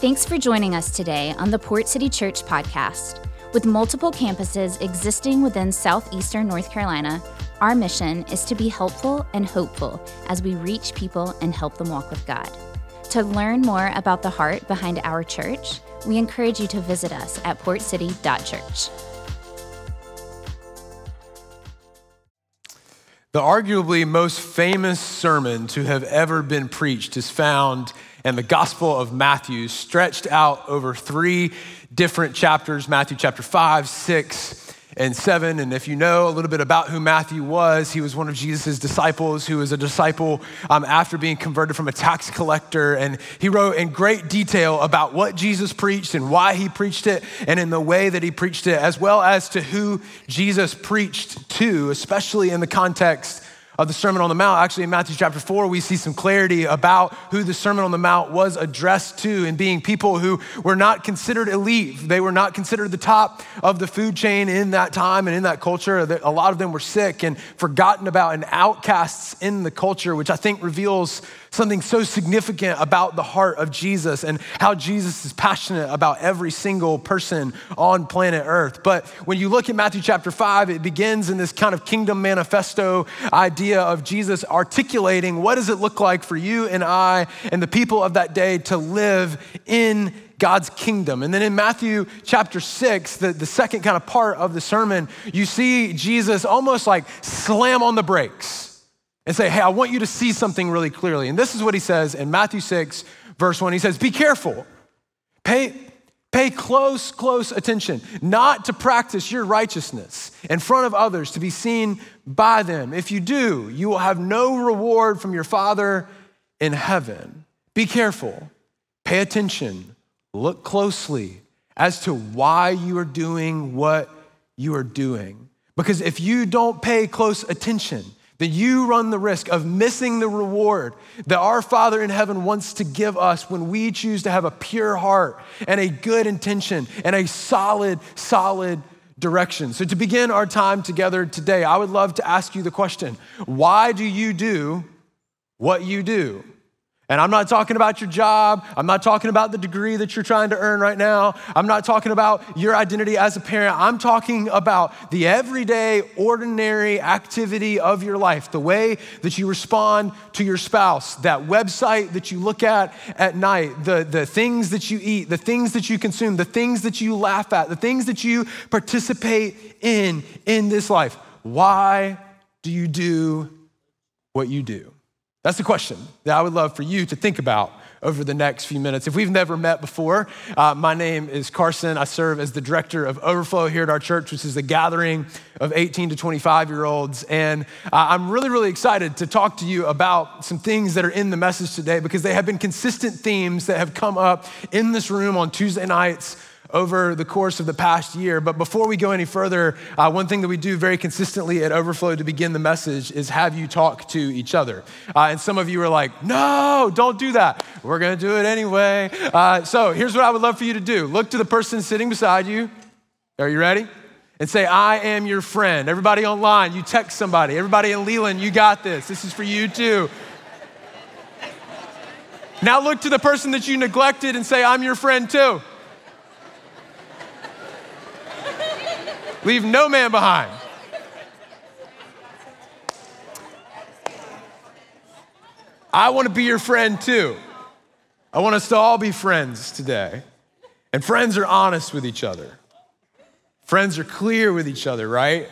Thanks for joining us today on the Port City Church podcast. With multiple campuses existing within southeastern North Carolina, our mission is to be helpful and hopeful as we reach people and help them walk with God. To learn more about the heart behind our church, we encourage you to visit us at portcity.church. The arguably most famous sermon to have ever been preached is found in the Gospel of Matthew, stretched out over three different chapters Matthew chapter 5, 6, and 7. And if you know a little bit about who Matthew was, he was one of Jesus' disciples who was a disciple um, after being converted from a tax collector. And he wrote in great detail about what Jesus preached and why he preached it and in the way that he preached it, as well as to who Jesus preached to, especially in the context of the Sermon on the Mount. Actually, in Matthew chapter 4, we see some clarity about who the Sermon on the Mount was addressed to and being people who were not considered elite. They were not considered the top of the food chain in that time and in that culture. A lot of them were sick and forgotten about and outcasts in the culture, which I think reveals something so significant about the heart of Jesus and how Jesus is passionate about every single person on planet Earth. But when you look at Matthew chapter 5, it begins in this kind of kingdom manifesto idea of Jesus articulating what does it look like for you and I and the people of that day to live in God's kingdom. And then in Matthew chapter 6, the, the second kind of part of the sermon, you see Jesus almost like slam on the brakes and say, Hey, I want you to see something really clearly. And this is what he says in Matthew 6, verse 1. He says, Be careful. Pay, pay close, close attention, not to practice your righteousness in front of others to be seen by them. If you do, you will have no reward from your Father in heaven. Be careful. Pay attention. Look closely as to why you are doing what you are doing. Because if you don't pay close attention, that you run the risk of missing the reward that our Father in heaven wants to give us when we choose to have a pure heart and a good intention and a solid, solid direction. So, to begin our time together today, I would love to ask you the question why do you do what you do? And I'm not talking about your job. I'm not talking about the degree that you're trying to earn right now. I'm not talking about your identity as a parent. I'm talking about the everyday, ordinary activity of your life, the way that you respond to your spouse, that website that you look at at night, the, the things that you eat, the things that you consume, the things that you laugh at, the things that you participate in in this life. Why do you do what you do? That's the question that I would love for you to think about over the next few minutes. If we've never met before, uh, my name is Carson. I serve as the director of Overflow here at our church, which is a gathering of 18 to 25 year olds. And uh, I'm really, really excited to talk to you about some things that are in the message today because they have been consistent themes that have come up in this room on Tuesday nights over the course of the past year. But before we go any further, uh, one thing that we do very consistently at Overflow to begin the message is have you talk to each other. Uh, and some of you are like, no, don't do that. We're going to do it anyway. Uh, so here's what I would love for you to do look to the person sitting beside you. Are you ready? And say, I am your friend. Everybody online, you text somebody. Everybody in Leland, you got this. This is for you too. Now look to the person that you neglected and say, I'm your friend too. Leave no man behind. I want to be your friend too. I want us to all be friends today. And friends are honest with each other. Friends are clear with each other, right?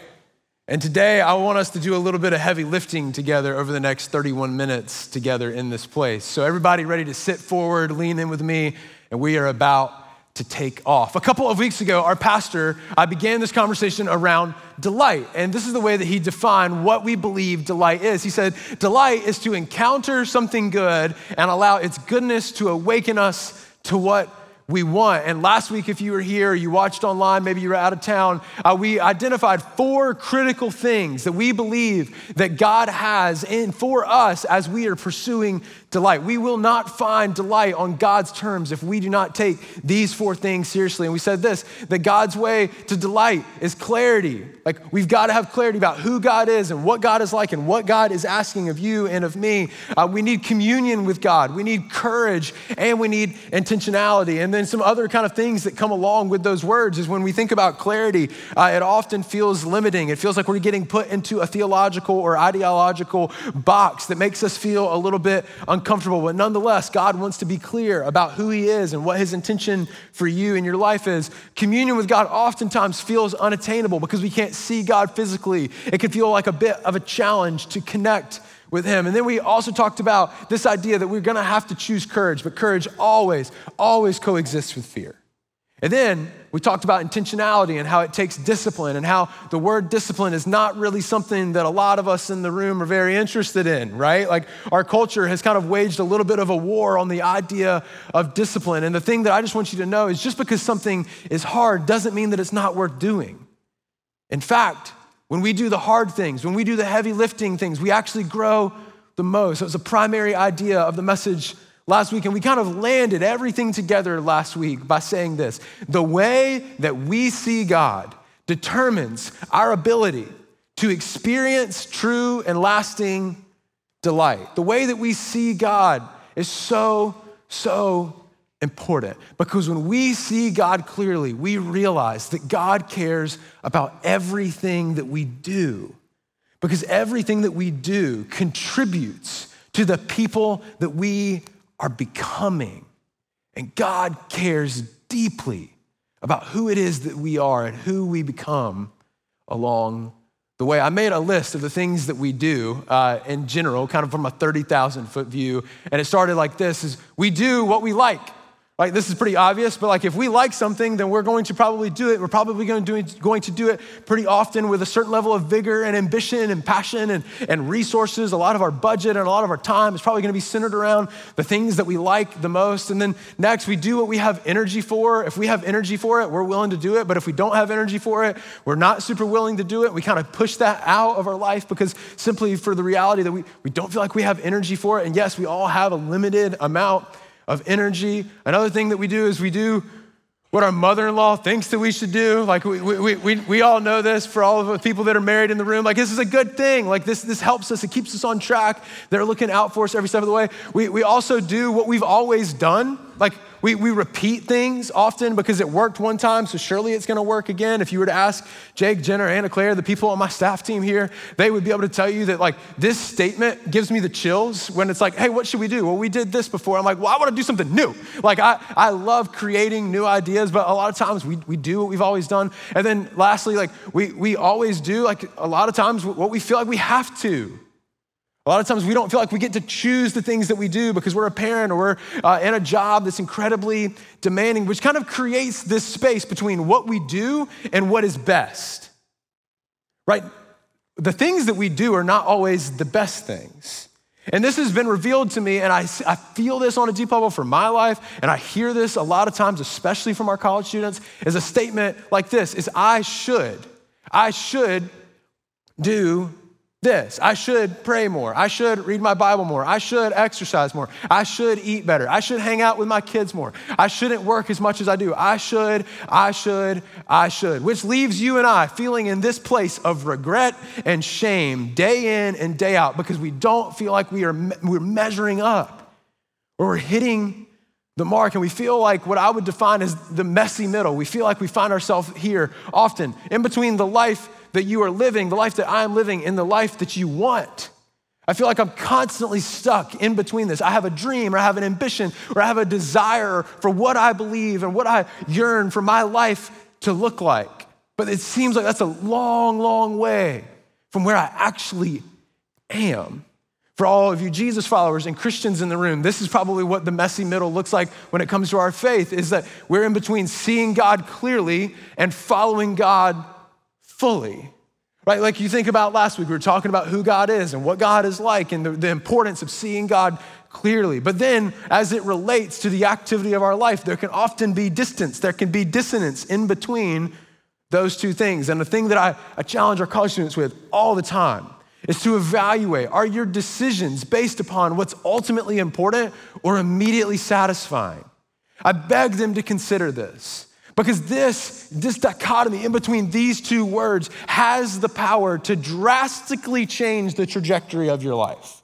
And today I want us to do a little bit of heavy lifting together over the next 31 minutes together in this place. So, everybody ready to sit forward, lean in with me, and we are about to take off. A couple of weeks ago, our pastor, I began this conversation around delight. And this is the way that he defined what we believe delight is. He said, Delight is to encounter something good and allow its goodness to awaken us to what we want. And last week, if you were here, you watched online, maybe you were out of town, uh, we identified four critical things that we believe that God has in for us as we are pursuing delight. We will not find delight on God's terms if we do not take these four things seriously. And we said this that God's way to delight is clarity. Like we've got to have clarity about who God is and what God is like and what God is asking of you and of me. Uh, we need communion with God, we need courage, and we need intentionality. And then some other kind of things that come along with those words is when we think about clarity, uh, it often feels limiting. It feels like we're getting put into a theological or ideological box that makes us feel a little bit uncomfortable, but nonetheless, God wants to be clear about who He is and what His intention for you and your life is. Communion with God oftentimes feels unattainable because we can't see God physically. It can feel like a bit of a challenge to connect with Him. And then we also talked about this idea that we're gonna have to choose courage, but courage always, always coexists with fear. And then we talked about intentionality and how it takes discipline and how the word discipline is not really something that a lot of us in the room are very interested in, right? Like our culture has kind of waged a little bit of a war on the idea of discipline. And the thing that I just want you to know is just because something is hard doesn't mean that it's not worth doing. In fact, when we do the hard things, when we do the heavy lifting things, we actually grow the most. It was a primary idea of the message last week, and we kind of landed everything together last week by saying this the way that we see God determines our ability to experience true and lasting delight. The way that we see God is so, so important because when we see God clearly, we realize that God cares about everything that we do because everything that we do contributes to the people that we are becoming. And God cares deeply about who it is that we are and who we become along the way. I made a list of the things that we do uh, in general, kind of from a 30,000 foot view. And it started like this is we do what we like. Like this is pretty obvious, but like if we like something, then we're going to probably do it. We're probably going to do it, going to do it pretty often with a certain level of vigor and ambition and passion and, and resources. A lot of our budget and a lot of our time is probably going to be centered around the things that we like the most. And then next, we do what we have energy for. If we have energy for it, we're willing to do it. But if we don't have energy for it, we're not super willing to do it. We kind of push that out of our life because simply for the reality that we, we don't feel like we have energy for it. And yes, we all have a limited amount of energy. Another thing that we do is we do what our mother-in-law thinks that we should do. Like we, we, we, we all know this for all of the people that are married in the room. Like this is a good thing. Like this, this helps us. It keeps us on track. They're looking out for us every step of the way. We, we also do what we've always done. Like we, we repeat things often because it worked one time, so surely it's gonna work again. If you were to ask Jake, Jenner, Anna Claire, the people on my staff team here, they would be able to tell you that like this statement gives me the chills when it's like, hey, what should we do? Well, we did this before. I'm like, well, I wanna do something new. Like I, I love creating new ideas, but a lot of times we, we do what we've always done. And then lastly, like we, we always do, like a lot of times what we feel like we have to. A lot of times we don't feel like we get to choose the things that we do because we're a parent or we're uh, in a job that's incredibly demanding, which kind of creates this space between what we do and what is best. Right? The things that we do are not always the best things. And this has been revealed to me, and I, I feel this on a deep level for my life, and I hear this a lot of times, especially from our college students, is a statement like this is I should, I should do this. I should pray more. I should read my Bible more. I should exercise more. I should eat better. I should hang out with my kids more. I shouldn't work as much as I do. I should, I should, I should, which leaves you and I feeling in this place of regret and shame day in and day out because we don't feel like we are we're measuring up or we're hitting the mark and we feel like what I would define as the messy middle. We feel like we find ourselves here often in between the life that you are living, the life that I'm living, and the life that you want. I feel like I'm constantly stuck in between this. I have a dream, or I have an ambition, or I have a desire for what I believe and what I yearn for my life to look like. But it seems like that's a long, long way from where I actually am. For all of you Jesus followers and Christians in the room, this is probably what the messy middle looks like when it comes to our faith is that we're in between seeing God clearly and following God fully. Right? Like you think about last week, we were talking about who God is and what God is like and the, the importance of seeing God clearly. But then, as it relates to the activity of our life, there can often be distance, there can be dissonance in between those two things. And the thing that I, I challenge our college students with all the time is to evaluate are your decisions based upon what's ultimately important or immediately satisfying? I beg them to consider this. Because this, this dichotomy in between these two words has the power to drastically change the trajectory of your life.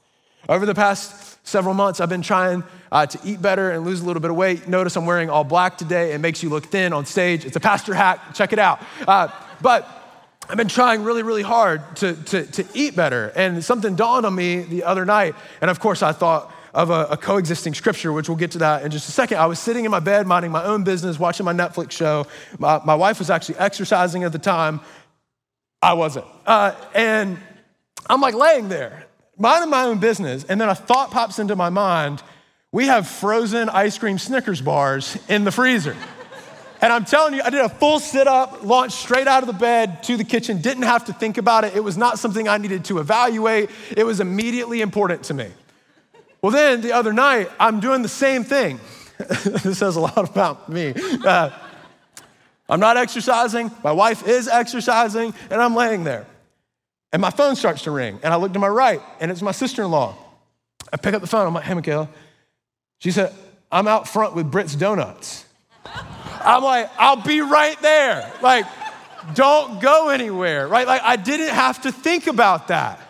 Over the past several months, I've been trying uh, to eat better and lose a little bit of weight. Notice I'm wearing all black today. It makes you look thin on stage. It's a pastor hack. Check it out. Uh, but I've been trying really, really hard to, to, to eat better. And something dawned on me the other night. And of course, I thought, of a, a, coexisting scripture, which we'll get to that in just a second. I was sitting in my bed, minding my own business, watching my Netflix show. My, my wife was actually exercising at the time. I wasn't. Uh, and I'm like laying there, minding my own business. And then a thought pops into my mind we have frozen ice cream Snickers bars in the freezer. And I'm telling you, I did a full sit up, launched straight out of the bed to the kitchen, didn't have to think about it. It was not something I needed to evaluate, it was immediately important to me. Well, then the other night, I'm doing the same thing. this says a lot about me. Uh, I'm not exercising, my wife is exercising, and I'm laying there. And my phone starts to ring, and I look to my right, and it's my sister in law. I pick up the phone, I'm like, hey, Michaela. She said, I'm out front with Britt's Donuts. I'm like, I'll be right there. Like, don't go anywhere, right? Like, I didn't have to think about that.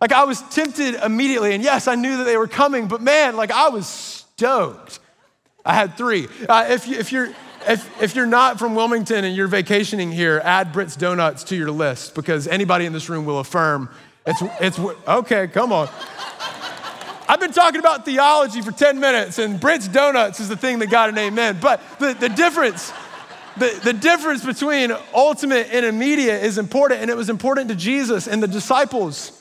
Like I was tempted immediately, and yes, I knew that they were coming, but man, like I was stoked. I had three. Uh, if, you, if, you're, if, if you're not from Wilmington and you're vacationing here, add Britt's Donuts to your list because anybody in this room will affirm it's, it's okay, come on. I've been talking about theology for 10 minutes, and Britt's Donuts is the thing that got an amen. But the, the difference, the, the difference between ultimate and immediate is important, and it was important to Jesus and the disciples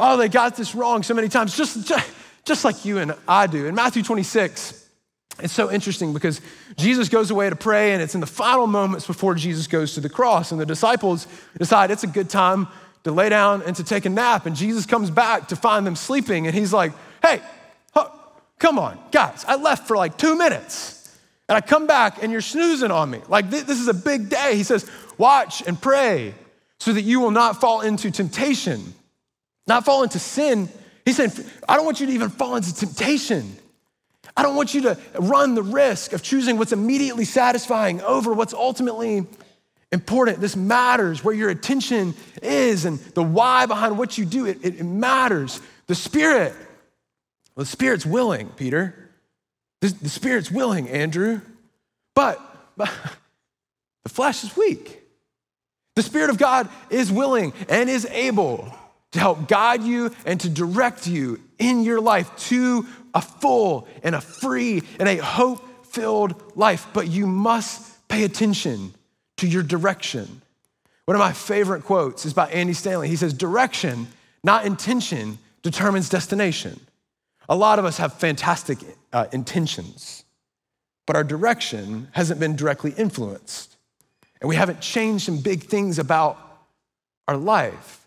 oh, they got this wrong so many times, just, just, just like you and I do. In Matthew 26, it's so interesting because Jesus goes away to pray, and it's in the final moments before Jesus goes to the cross. And the disciples decide it's a good time to lay down and to take a nap. And Jesus comes back to find them sleeping, and he's like, hey, come on, guys, I left for like two minutes. And I come back, and you're snoozing on me. Like, this is a big day. He says, watch and pray so that you will not fall into temptation not fall into sin. He said, I don't want you to even fall into temptation. I don't want you to run the risk of choosing what's immediately satisfying over what's ultimately important. This matters where your attention is and the why behind what you do. It, it, matters. The Spirit, well, the Spirit's willing, Peter. The, the Spirit's willing, Andrew. But, but the flesh is weak. The Spirit of God is willing and is able to help guide you and to direct you in your life to a full and a free and a hope filled life. But you must pay attention to your direction. One of my favorite quotes is by Andy Stanley. He says, Direction, not intention, determines destination. A lot of us have fantastic uh, intentions, but our direction hasn't been directly influenced. And we haven't changed some big things about our life.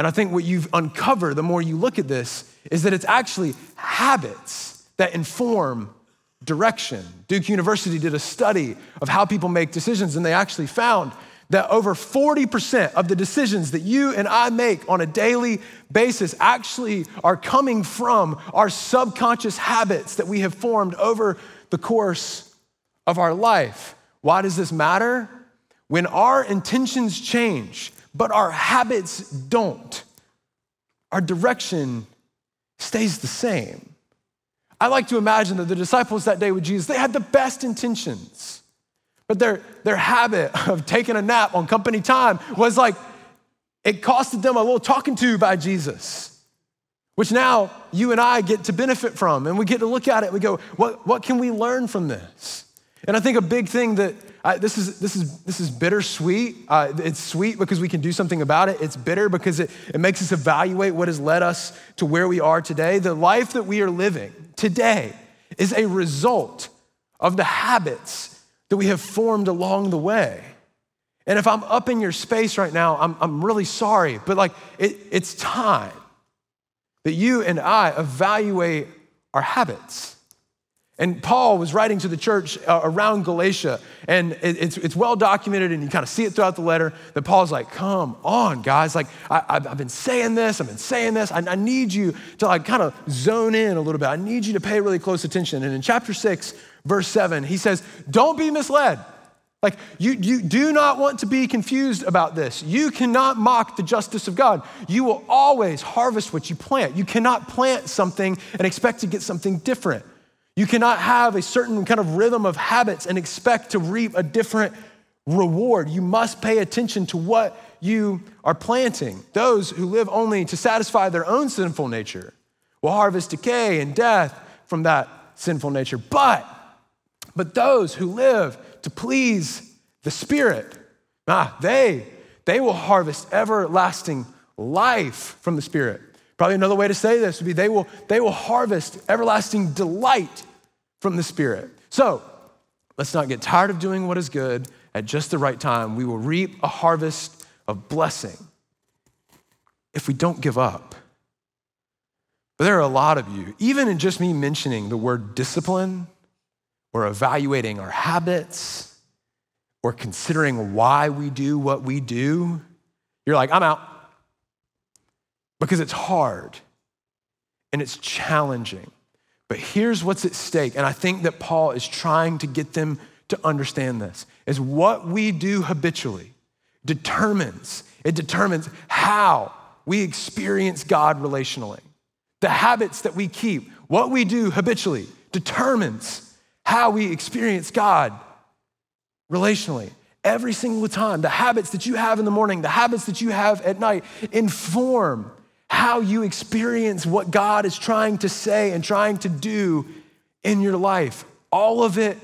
And I think what you've uncovered the more you look at this is that it's actually habits that inform direction. Duke University did a study of how people make decisions, and they actually found that over 40% of the decisions that you and I make on a daily basis actually are coming from our subconscious habits that we have formed over the course of our life. Why does this matter? When our intentions change, but our habits don't. Our direction stays the same. I like to imagine that the disciples that day with Jesus, they had the best intentions, but their, their habit of taking a nap on company time was like, it costed them a little talking to by Jesus, which now you and I get to benefit from. And we get to look at it we go, what, what can we learn from this? And I think a big thing that uh, this, is, this, is, this is bittersweet. Uh, it's sweet because we can do something about it. It's bitter because it, it makes us evaluate what has led us to where we are today. The life that we are living today is a result of the habits that we have formed along the way. And if I'm up in your space right now, I'm, I'm really sorry, but like it, it's time that you and I evaluate our habits. And Paul was writing to the church uh, around Galatia, and it's, it's well documented, and you kind of see it throughout the letter that Paul's like, Come on, guys. Like, I, have been saying this, I've been saying this. I, I need you to like kind of zone in a little bit. I need you to pay really close attention. And in chapter six, verse seven, he says, Don't be misled. Like, you, you do not want to be confused about this. You cannot mock the justice of God. You will always harvest what you plant. You cannot plant something and expect to get something different. You cannot have a certain kind of rhythm of habits and expect to reap a different reward. You must pay attention to what you are planting. Those who live only to satisfy their own sinful nature will harvest decay and death from that sinful nature. But, but those who live to please the Spirit, ah, they, they will harvest everlasting life from the Spirit. Probably another way to say this would be they will, they will harvest everlasting delight from the Spirit. So let's not get tired of doing what is good at just the right time. We will reap a harvest of blessing if we don't give up. But there are a lot of you, even in just me mentioning the word discipline or evaluating our habits or considering why we do what we do, you're like, I'm out. Because it's hard and it's challenging. But here's what's at stake, and I think that Paul is trying to get them to understand this, is what we do habitually determines, it determines how we experience God relationally. The habits that we keep, what we do habitually, determines how we experience God relationally. Every single time, the habits that you have in the morning, the habits that you have at night inform how you experience what God is trying to say and trying to do in your life. All of it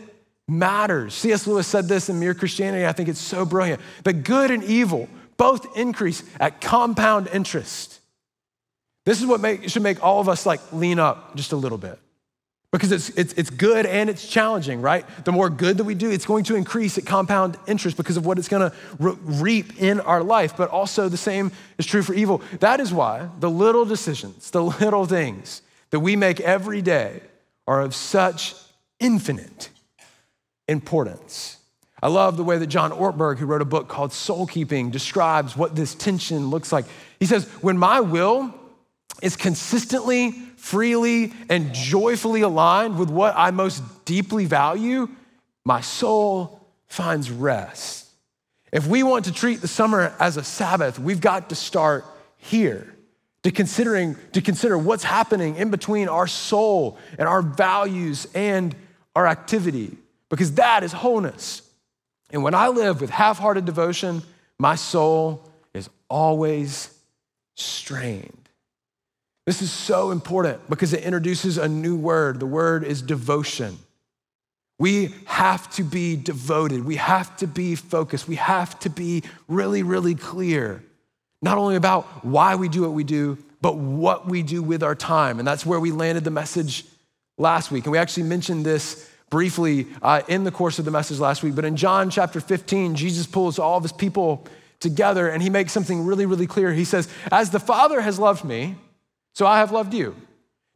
matters. C.S. Lewis said this in Mere Christianity. I think it's so brilliant. That good and evil both increase at compound interest. This is what make, should make all of us like lean up just a little bit because it's, it's, it's good and it's challenging, right? The more good that we do, it's going to increase at compound interest because of what it's going to re- reap in our life. But also, the same is true for evil. That is why the little decisions, the little things that we make every day are of such infinite importance. I love the way that John Ortberg, who wrote a book called Soul Keeping, describes what this tension looks like. He says, When my will is consistently freely and joyfully aligned with what I most deeply value, my soul finds rest. If we want to treat the summer as a Sabbath, we've got to start here. To considering to consider what's happening in between our soul and our values and our activity because that is wholeness. And when I live with half-hearted devotion, my soul is always strained. This is so important because it introduces a new word. The word is devotion. We have to be devoted. We have to be focused. We have to be really, really clear, not only about why we do what we do, but what we do with our time. And that's where we landed the message last week. And we actually mentioned this briefly uh, in the course of the message last week. But in John chapter 15, Jesus pulls all of his people together and he makes something really, really clear. He says, As the Father has loved me, so I have loved you.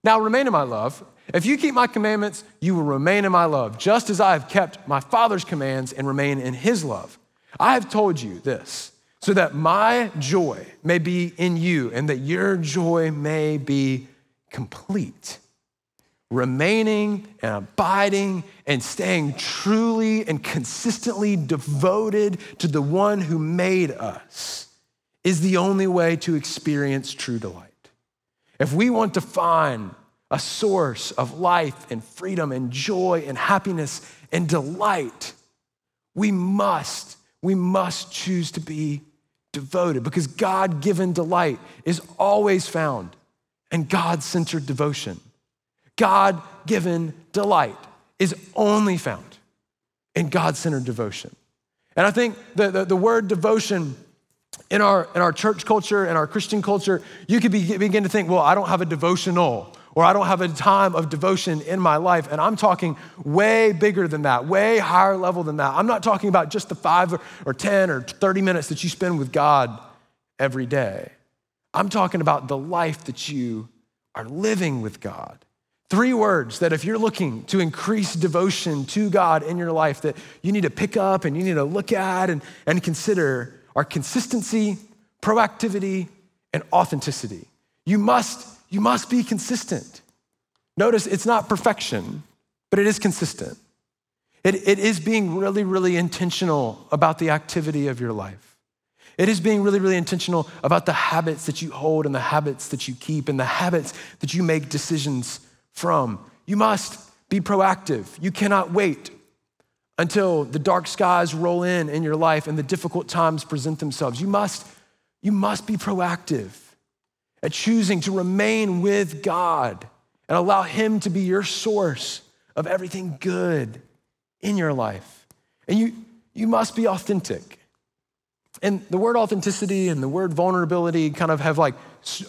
Now remain in my love. If you keep my commandments, you will remain in my love, just as I have kept my Father's commands and remain in his love. I have told you this so that my joy may be in you and that your joy may be complete. Remaining and abiding and staying truly and consistently devoted to the one who made us is the only way to experience true delight. If we want to find a source of life and freedom and joy and happiness and delight, we must, we must choose to be devoted because God given delight is always found in God centered devotion. God given delight is only found in God centered devotion. And I think the, the, the word devotion in our, in our church culture and our Christian culture, you could be, begin to think, well, I don't have a devotional or I don't have a time of devotion in my life. And I'm talking way bigger than that, way higher level than that. I'm not talking about just the five or, or 10 or 30 minutes that you spend with God every day. I'm talking about the life that you are living with God Three words that if you're looking to increase devotion to God in your life, that you need to pick up and you need to look at and, and consider are consistency, proactivity, and authenticity. You must, you must be consistent. Notice it's not perfection, but it is consistent. It, it is being really, really intentional about the activity of your life. It is being really, really intentional about the habits that you hold and the habits that you keep and the habits that you make decisions from. You must be proactive. You cannot wait until the dark skies roll in in your life and the difficult times present themselves. You must, you must be proactive at choosing to remain with God and allow Him to be your source of everything good in your life. And you, you must be authentic. And the word authenticity and the word vulnerability kind of have like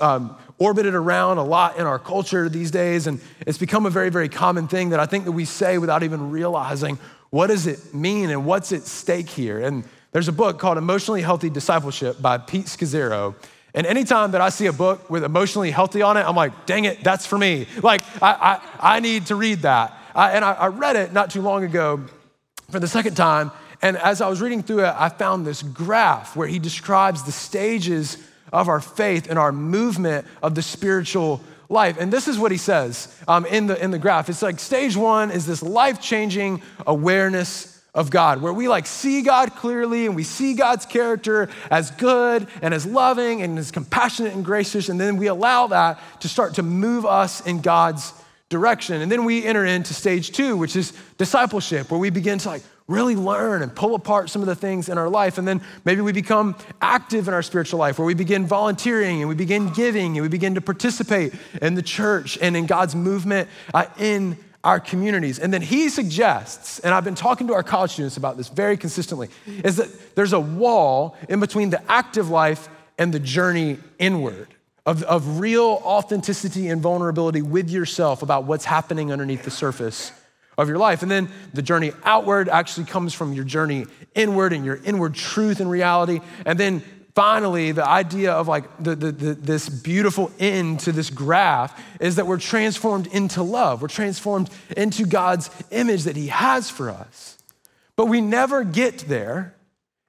um, orbited around a lot in our culture these days. And it's become a very, very common thing that I think that we say without even realizing what does it mean and what's at stake here. And there's a book called Emotionally Healthy Discipleship by Pete Scazzero. And anytime that I see a book with emotionally healthy on it, I'm like, dang it, that's for me. Like, I, I, I need to read that. I, and I, I read it not too long ago for the second time. And as I was reading through it, I found this graph where he describes the stages of our faith and our movement of the spiritual life. And this is what he says um, in, the, in the graph. It's like stage one is this life changing awareness of God, where we like see God clearly and we see God's character as good and as loving and as compassionate and gracious. And then we allow that to start to move us in God's direction. And then we enter into stage two, which is discipleship, where we begin to like really learn and pull apart some of the things in our life. And then maybe we become active in our spiritual life, where we begin volunteering and we begin giving and we begin to participate in the church and in God's movement uh, in our communities. And then he suggests, and I've been talking to our college students about this very consistently, is that there's a wall in between the active life and the journey inward of, of real authenticity and vulnerability with yourself about what's happening underneath the surface of your life. And then the journey outward actually comes from your journey inward and your inward truth and reality. And then finally, the idea of like the, the, the, this beautiful end to this graph is that we're transformed into love. We're transformed into God's image that He has for us. But we never get there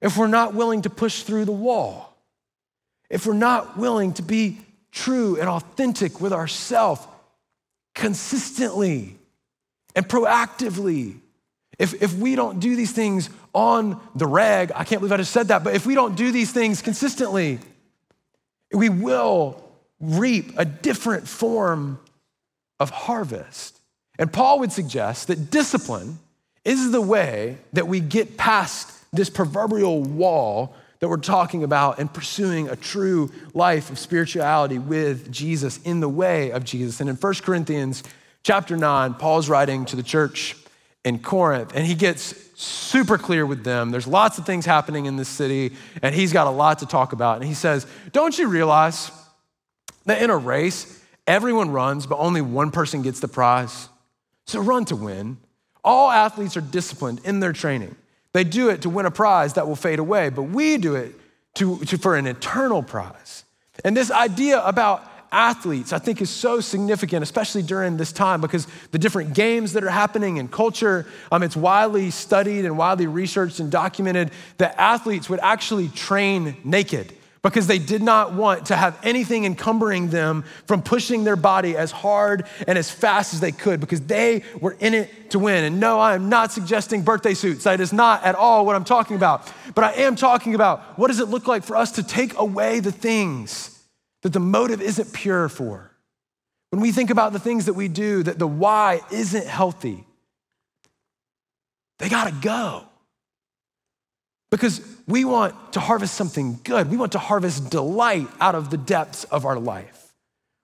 if we're not willing to push through the wall if we're not willing to be true and authentic with ourselves consistently and proactively, if, if we don't do these things on the reg, I can't believe I just said that, but if we don't do these things consistently, we will reap a different form of harvest. And Paul would suggest that discipline is the way that we get past this proverbial wall that we're talking about and pursuing a true life of spirituality with Jesus in the way of Jesus. And in 1 Corinthians chapter 9, Paul's writing to the church in Corinth, and he gets super clear with them. There's lots of things happening in this city, and he's got a lot to talk about. And he says, Don't you realize that in a race, everyone runs, but only one person gets the prize? So run to win. All athletes are disciplined in their training. They do it to win a prize that will fade away, but we do it to, to, for an eternal prize. And this idea about athletes, I think, is so significant, especially during this time, because the different games that are happening in culture, um, it's widely studied and widely researched and documented that athletes would actually train naked because they did not want to have anything encumbering them from pushing their body as hard and as fast as they could because they were in it to win. And no, I am not suggesting birthday suits. That is not at all what I'm talking about. But I am talking about what does it look like for us to take away the things that the motive isn't pure for. When we think about the things that we do, that the why isn't healthy, they gotta go. Because we want to harvest something good. We want to harvest delight out of the depths of our life.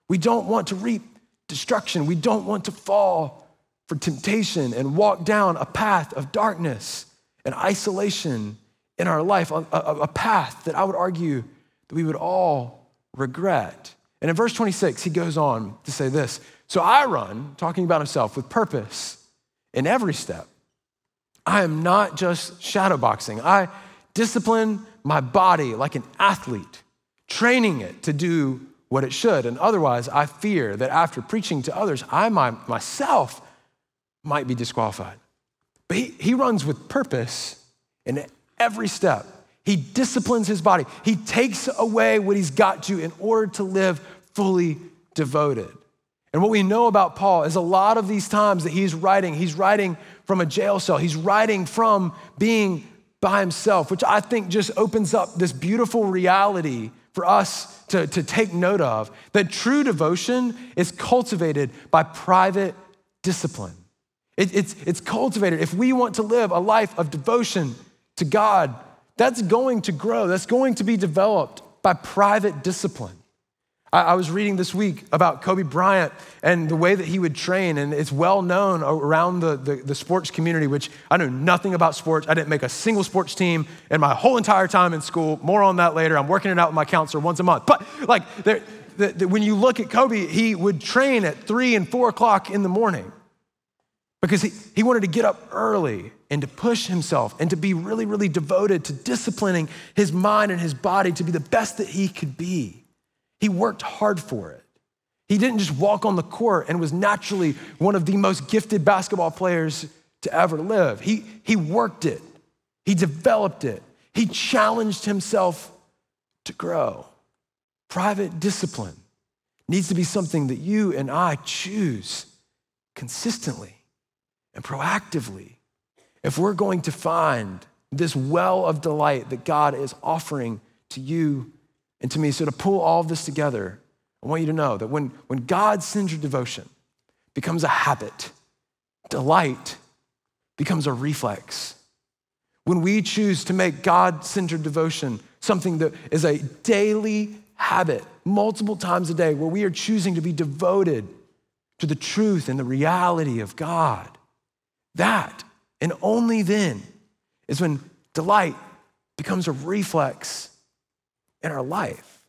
We don't want to reap destruction. We don't want to fall for temptation and walk down a path of darkness and isolation in our life, a, a, a path that I would argue that we would all regret. And in verse 26, he goes on to say this So I run, talking about himself, with purpose in every step. I am not just shadowboxing. I discipline my body like an athlete, training it to do what it should. And otherwise, I fear that after preaching to others, I myself might be disqualified. But he, he runs with purpose in every step. He disciplines his body. He takes away what he's got to in order to live fully devoted. And what we know about Paul is a lot of these times that he's writing, he's writing from a jail cell, he's writing from being by himself, which I think just opens up this beautiful reality for us to, to take note of that true devotion is cultivated by private discipline. It, it's, it's cultivated. If we want to live a life of devotion to God, that's going to grow, that's going to be developed by private discipline. I, was reading this week about Kobe Bryant and the way that he would train, and it's well known around the, the, the, sports community, which I know nothing about sports. I didn't make a single sports team in my whole entire time in school. More on that later. I'm working it out with my counselor once a month. But like, the, the, when you look at Kobe, he would train at three and four o'clock in the morning because he, he wanted to get up early and to push himself and to be really, really devoted to disciplining his mind and his body to be the best that he could be. He worked hard for it. He didn't just walk on the court and was naturally one of the most gifted basketball players to ever live. He, he worked it, he developed it, he challenged himself to grow. Private discipline needs to be something that you and I choose consistently and proactively if we're going to find this well of delight that God is offering to you and to me. So, to pull all of this together, I want you to know that when, when God centered devotion becomes a habit, delight becomes a reflex. When we choose to make God centered devotion something that is a daily habit, multiple times a day, where we are choosing to be devoted to the truth and the reality of God, that and only then is when delight becomes a reflex in our life.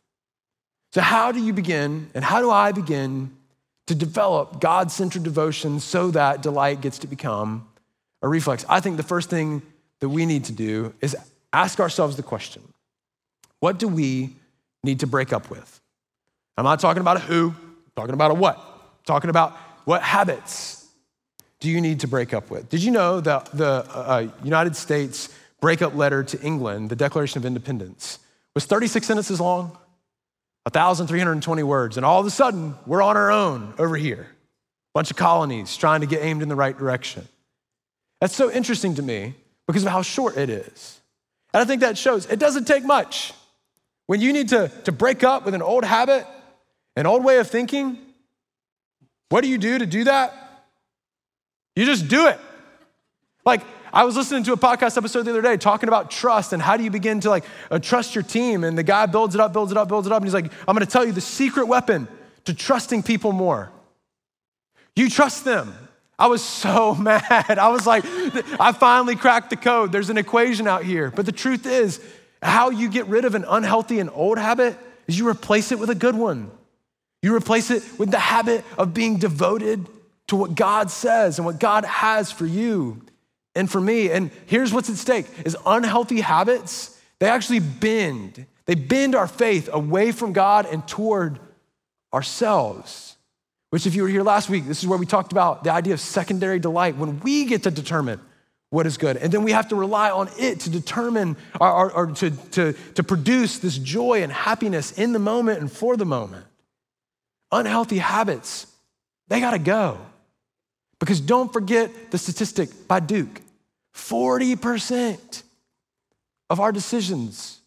So, how do you begin, and how do I begin to develop God centered devotion so that delight gets to become a reflex? I think the first thing that we need to do is ask ourselves the question what do we need to break up with? I'm not talking about a who, I'm talking about a what. I'm talking about what habits do you need to break up with? Did you know that the uh, United States breakup letter to England, the Declaration of Independence, was 36 sentences long, 1,320 words, and all of a sudden, we're on our own over here. A bunch of colonies trying to get aimed in the right direction. That's so interesting to me because of how short it is. And I think that shows it doesn't take much. When you need to, to break up with an old habit, an old way of thinking, what do you do to do that? You just do it. Like, I was listening to a podcast episode the other day talking about trust and how do you begin to like uh, trust your team. And the guy builds it up, builds it up, builds it up. And he's like, I'm going to tell you the secret weapon to trusting people more. You trust them. I was so mad. I was like, I finally cracked the code. There's an equation out here. But the truth is, how you get rid of an unhealthy and old habit is you replace it with a good one. You replace it with the habit of being devoted to what God says and what God has for you and for me. And here's what's at stake is unhealthy habits, they actually bend. They bend our faith away from God and toward ourselves. Which, if you were here last week, this is where we talked about the idea of secondary delight when we get to determine what is good. And then we have to rely on it to determine or, or, to, to, to produce this joy and happiness in the moment and for the moment. Unhealthy habits, they gotta go. Because don't forget the statistic by Duke 40% of our decisions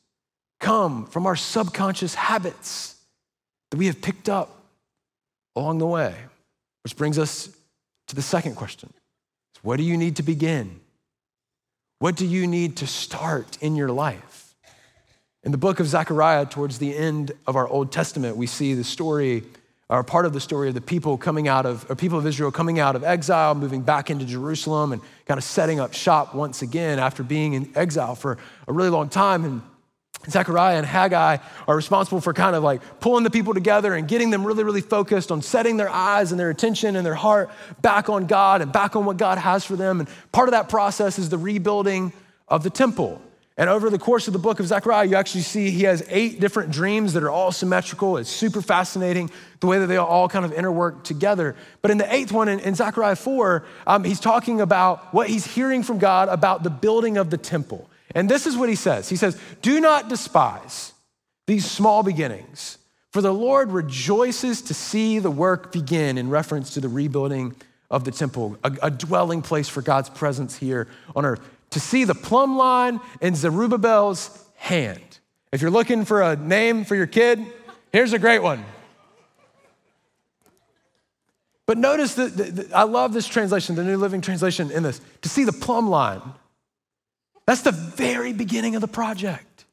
come from our subconscious habits that we have picked up along the way. Which brings us to the second question What do you need to begin? What do you need to start in your life? In the book of Zechariah, towards the end of our Old Testament, we see the story are part of the story of the people coming out of, or people of Israel coming out of exile, moving back into Jerusalem, and kind of setting up shop once again after being in exile for a really long time. And Zechariah and Haggai are responsible for kind of like pulling the people together and getting them really, really focused on setting their eyes and their attention and their heart back on God and back on what God has for them. And part of that process is the rebuilding of the temple. And over the course of the book of Zechariah, you actually see he has eight different dreams that are all symmetrical. It's super fascinating the way that they all kind of interwork together. But in the eighth one, in, in Zechariah 4, um, he's talking about what he's hearing from God about the building of the temple. And this is what he says He says, Do not despise these small beginnings, for the Lord rejoices to see the work begin, in reference to the rebuilding of the temple, a, a dwelling place for God's presence here on earth to see the plumb line in Zerubbabel's hand. If you're looking for a name for your kid, here's a great one. But notice that, I love this translation, the New Living Translation in this, to see the plumb line. That's the very beginning of the project.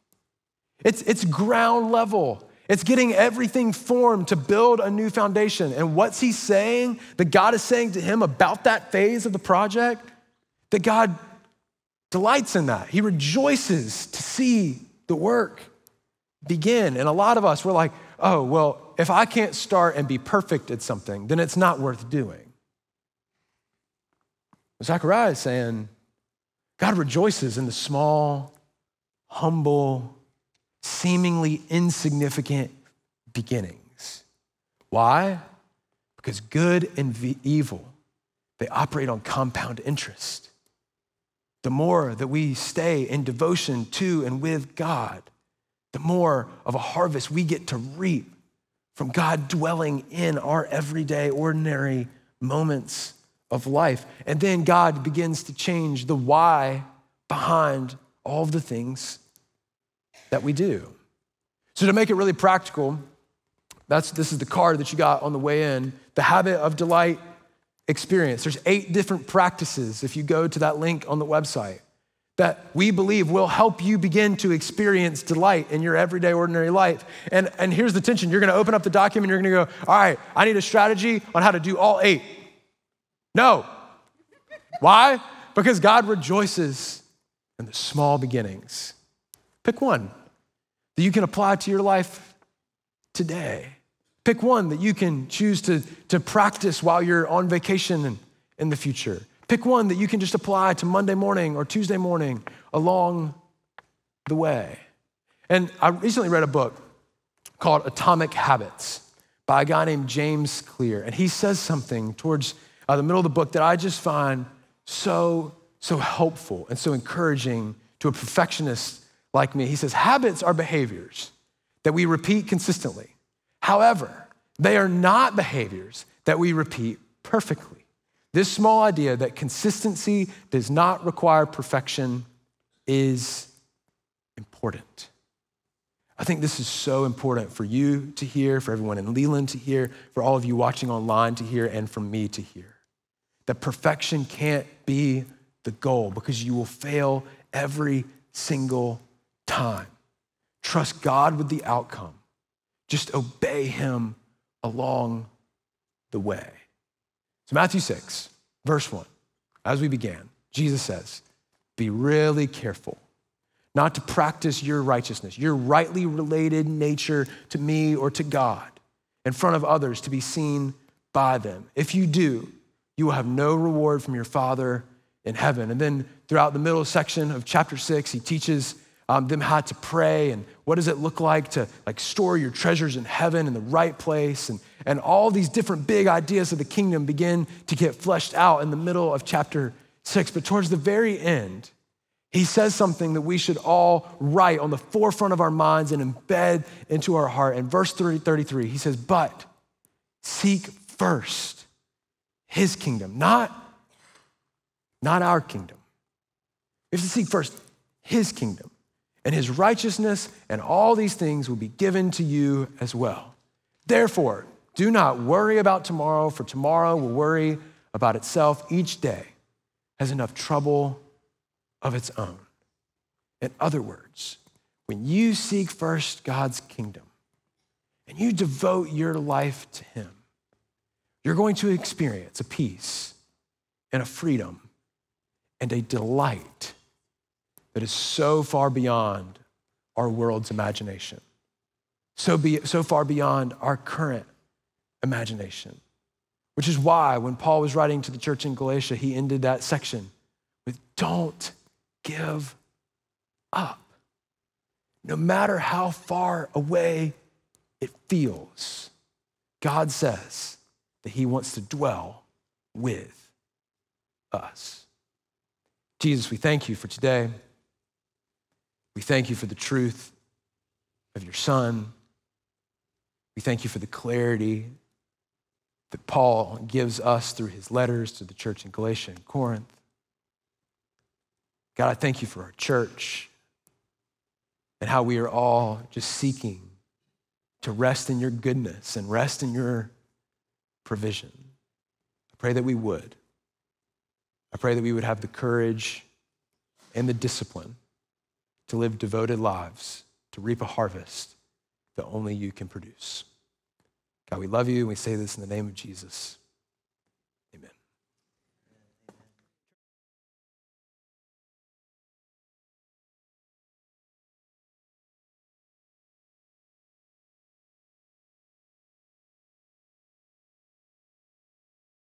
It's, it's ground level. It's getting everything formed to build a new foundation. And what's he saying that God is saying to him about that phase of the project? That God delights in that. He rejoices to see the work begin. And a lot of us, we're like, oh, well, if I can't start and be perfect at something, then it's not worth doing. Zechariah is saying, God rejoices in the small, humble, seemingly insignificant beginnings. Why? Because good and evil, they operate on compound interest the more that we stay in devotion to and with God, the more of a harvest we get to reap from God dwelling in our everyday, ordinary moments of life. And then God begins to change the why behind all of the things that we do. So, to make it really practical, that's, this is the card that you got on the way in. The habit of delight experience. There's eight different practices if you go to that link on the website that we believe will help you begin to experience delight in your everyday ordinary life. And, and here's the tension. You're gonna open up the document, you're gonna go, all right, I need a strategy on how to do all eight. No. Why? Because God rejoices in the small beginnings. Pick one that you can apply to your life today. Pick one that you can choose to, to practice while you're on vacation in, in the future. Pick one that you can just apply to Monday morning or Tuesday morning along the way. And I recently read a book called Atomic Habits by a guy named James Clear. And he says something towards uh, the middle of the book that I just find so, so helpful and so encouraging to a perfectionist like me. He says, Habits are behaviors that we repeat consistently However, they are not behaviors that we repeat perfectly. This small idea that consistency does not require perfection is important. I think this is so important for you to hear, for everyone in Leland to hear, for all of you watching online to hear, and for me to hear. That perfection can't be the goal because you will fail every single time. Trust God with the outcome just obey him along the way. So, Matthew 6, verse 1, as we began, Jesus says, Be really careful not to practice your righteousness, your rightly related nature to me or to God in front of others to be seen by them. If you do, you will have no reward from your Father in heaven. And then throughout the middle section of chapter 6, he teaches um, them how to pray and what does it look like to like store your treasures in heaven in the right place and, and all these different big ideas of the kingdom begin to get fleshed out in the middle of chapter six. But towards the very end he says something that we should all write on the forefront of our minds and embed into our heart. In verse 30, 33 he says but seek first his kingdom not not our kingdom. We have to seek first his kingdom and his righteousness, and all these things will be given to you as well. Therefore, do not worry about tomorrow, for tomorrow will worry about itself. Each day has enough trouble of its own. In other words, when you seek first God's kingdom and you devote your life to Him, you're going to experience a peace and a freedom and a delight that is so far beyond our world's imagination, so, be, so far beyond our current imagination. Which is why when Paul was writing to the church in Galatia, he ended that section with don't give up. No matter how far away it feels, God says that He wants to dwell with us. Jesus, we thank you for today. We thank you for the truth of your Son. We thank you for the clarity that Paul gives us through his letters to the church in Galatia and Corinth. God, I thank you for our church and how we are all just seeking to rest in your goodness and rest in your provision. I pray that we would. I pray that we would have the courage and the discipline to live devoted lives, to reap a harvest that only you can produce. God, we love you and we say this in the name of Jesus.